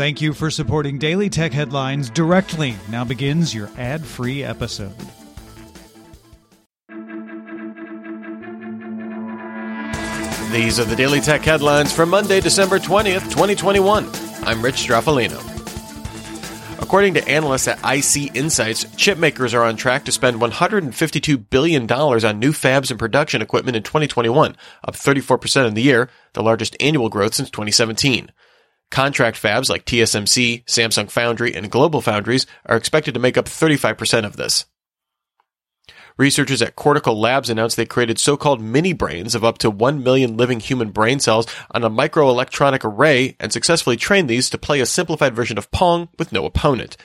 Thank you for supporting Daily Tech Headlines directly. Now begins your ad free episode. These are the Daily Tech Headlines for Monday, December 20th, 2021. I'm Rich Stroffolino. According to analysts at IC Insights, chip makers are on track to spend $152 billion on new fabs and production equipment in 2021, up 34% in the year, the largest annual growth since 2017. Contract fabs like TSMC, Samsung Foundry, and Global Foundries are expected to make up 35% of this. Researchers at Cortical Labs announced they created so-called mini brains of up to 1 million living human brain cells on a microelectronic array and successfully trained these to play a simplified version of Pong with no opponent.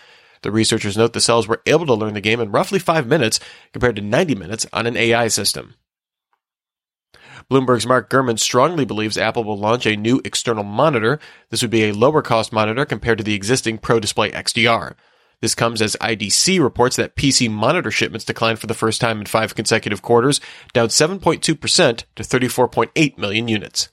The researchers note the cells were able to learn the game in roughly 5 minutes compared to 90 minutes on an AI system. Bloomberg's Mark Gurman strongly believes Apple will launch a new external monitor. This would be a lower cost monitor compared to the existing Pro Display XDR. This comes as IDC reports that PC monitor shipments declined for the first time in five consecutive quarters, down 7.2% to 34.8 million units.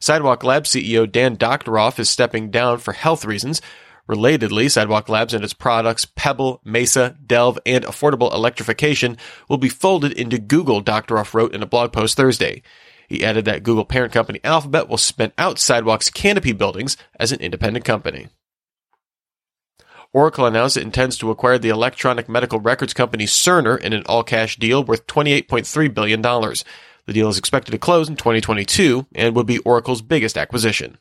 Sidewalk Labs CEO Dan Doctoroff is stepping down for health reasons. Relatedly, Sidewalk Labs and its products Pebble, Mesa, Delve, and Affordable Electrification will be folded into Google, Doctoroff wrote in a blog post Thursday. He added that Google parent company Alphabet will spin out Sidewalk's Canopy buildings as an independent company. Oracle announced it intends to acquire the electronic medical records company Cerner in an all-cash deal worth $28.3 billion. The deal is expected to close in 2022 and would be Oracle's biggest acquisition.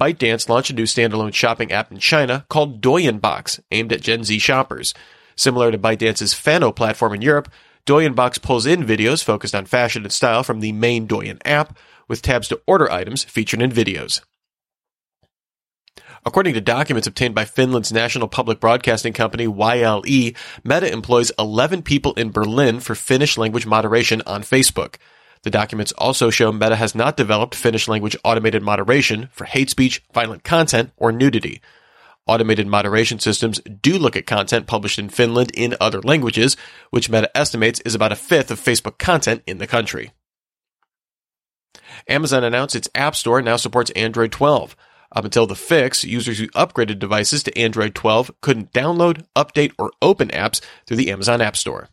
ByteDance launched a new standalone shopping app in China called Douyin Box, aimed at Gen Z shoppers. Similar to ByteDance's Fanno platform in Europe, Douyin Box pulls in videos focused on fashion and style from the main Douyin app, with tabs to order items featured in videos. According to documents obtained by Finland's national public broadcasting company YLE, Meta employs 11 people in Berlin for Finnish language moderation on Facebook. The documents also show Meta has not developed Finnish language automated moderation for hate speech, violent content, or nudity. Automated moderation systems do look at content published in Finland in other languages, which Meta estimates is about a fifth of Facebook content in the country. Amazon announced its App Store now supports Android 12. Up until the fix, users who upgraded devices to Android 12 couldn't download, update, or open apps through the Amazon App Store.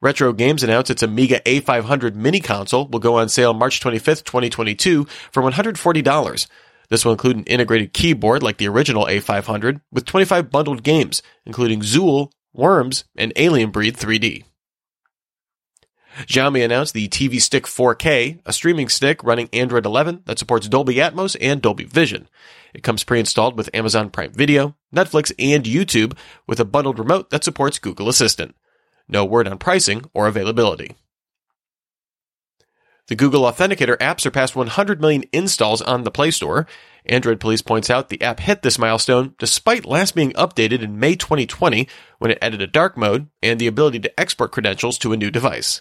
Retro Games announced its Amiga A500 mini console will go on sale March 25th, 2022 for $140. This will include an integrated keyboard like the original A500 with 25 bundled games, including Zool, Worms, and Alien Breed 3D. Xiaomi announced the TV Stick 4K, a streaming stick running Android 11 that supports Dolby Atmos and Dolby Vision. It comes pre-installed with Amazon Prime Video, Netflix, and YouTube with a bundled remote that supports Google Assistant. No word on pricing or availability. The Google Authenticator app surpassed 100 million installs on the Play Store. Android Police points out the app hit this milestone despite last being updated in May 2020 when it added a dark mode and the ability to export credentials to a new device.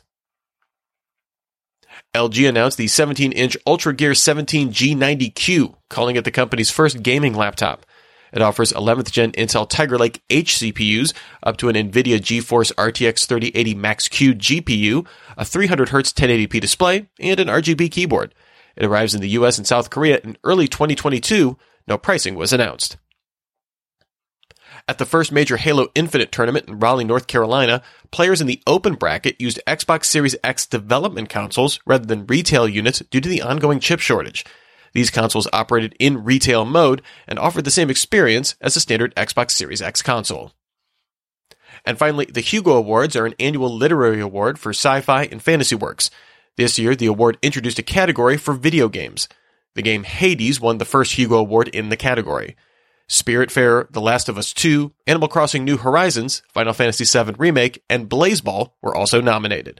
LG announced the 17 inch Ultra Gear 17 G90Q, calling it the company's first gaming laptop. It offers 11th gen Intel Tiger Lake H CPUs up to an NVIDIA GeForce RTX 3080 Max-Q GPU, a 300Hz 1080p display, and an RGB keyboard. It arrives in the US and South Korea in early 2022. No pricing was announced. At the first major Halo Infinite tournament in Raleigh, North Carolina, players in the open bracket used Xbox Series X development consoles rather than retail units due to the ongoing chip shortage. These consoles operated in retail mode and offered the same experience as a standard Xbox Series X console. And finally, the Hugo Awards are an annual literary award for sci-fi and fantasy works. This year, the award introduced a category for video games. The game Hades won the first Hugo Award in the category. Spiritfarer, The Last of Us 2, Animal Crossing New Horizons, Final Fantasy VII Remake, and Blaseball were also nominated.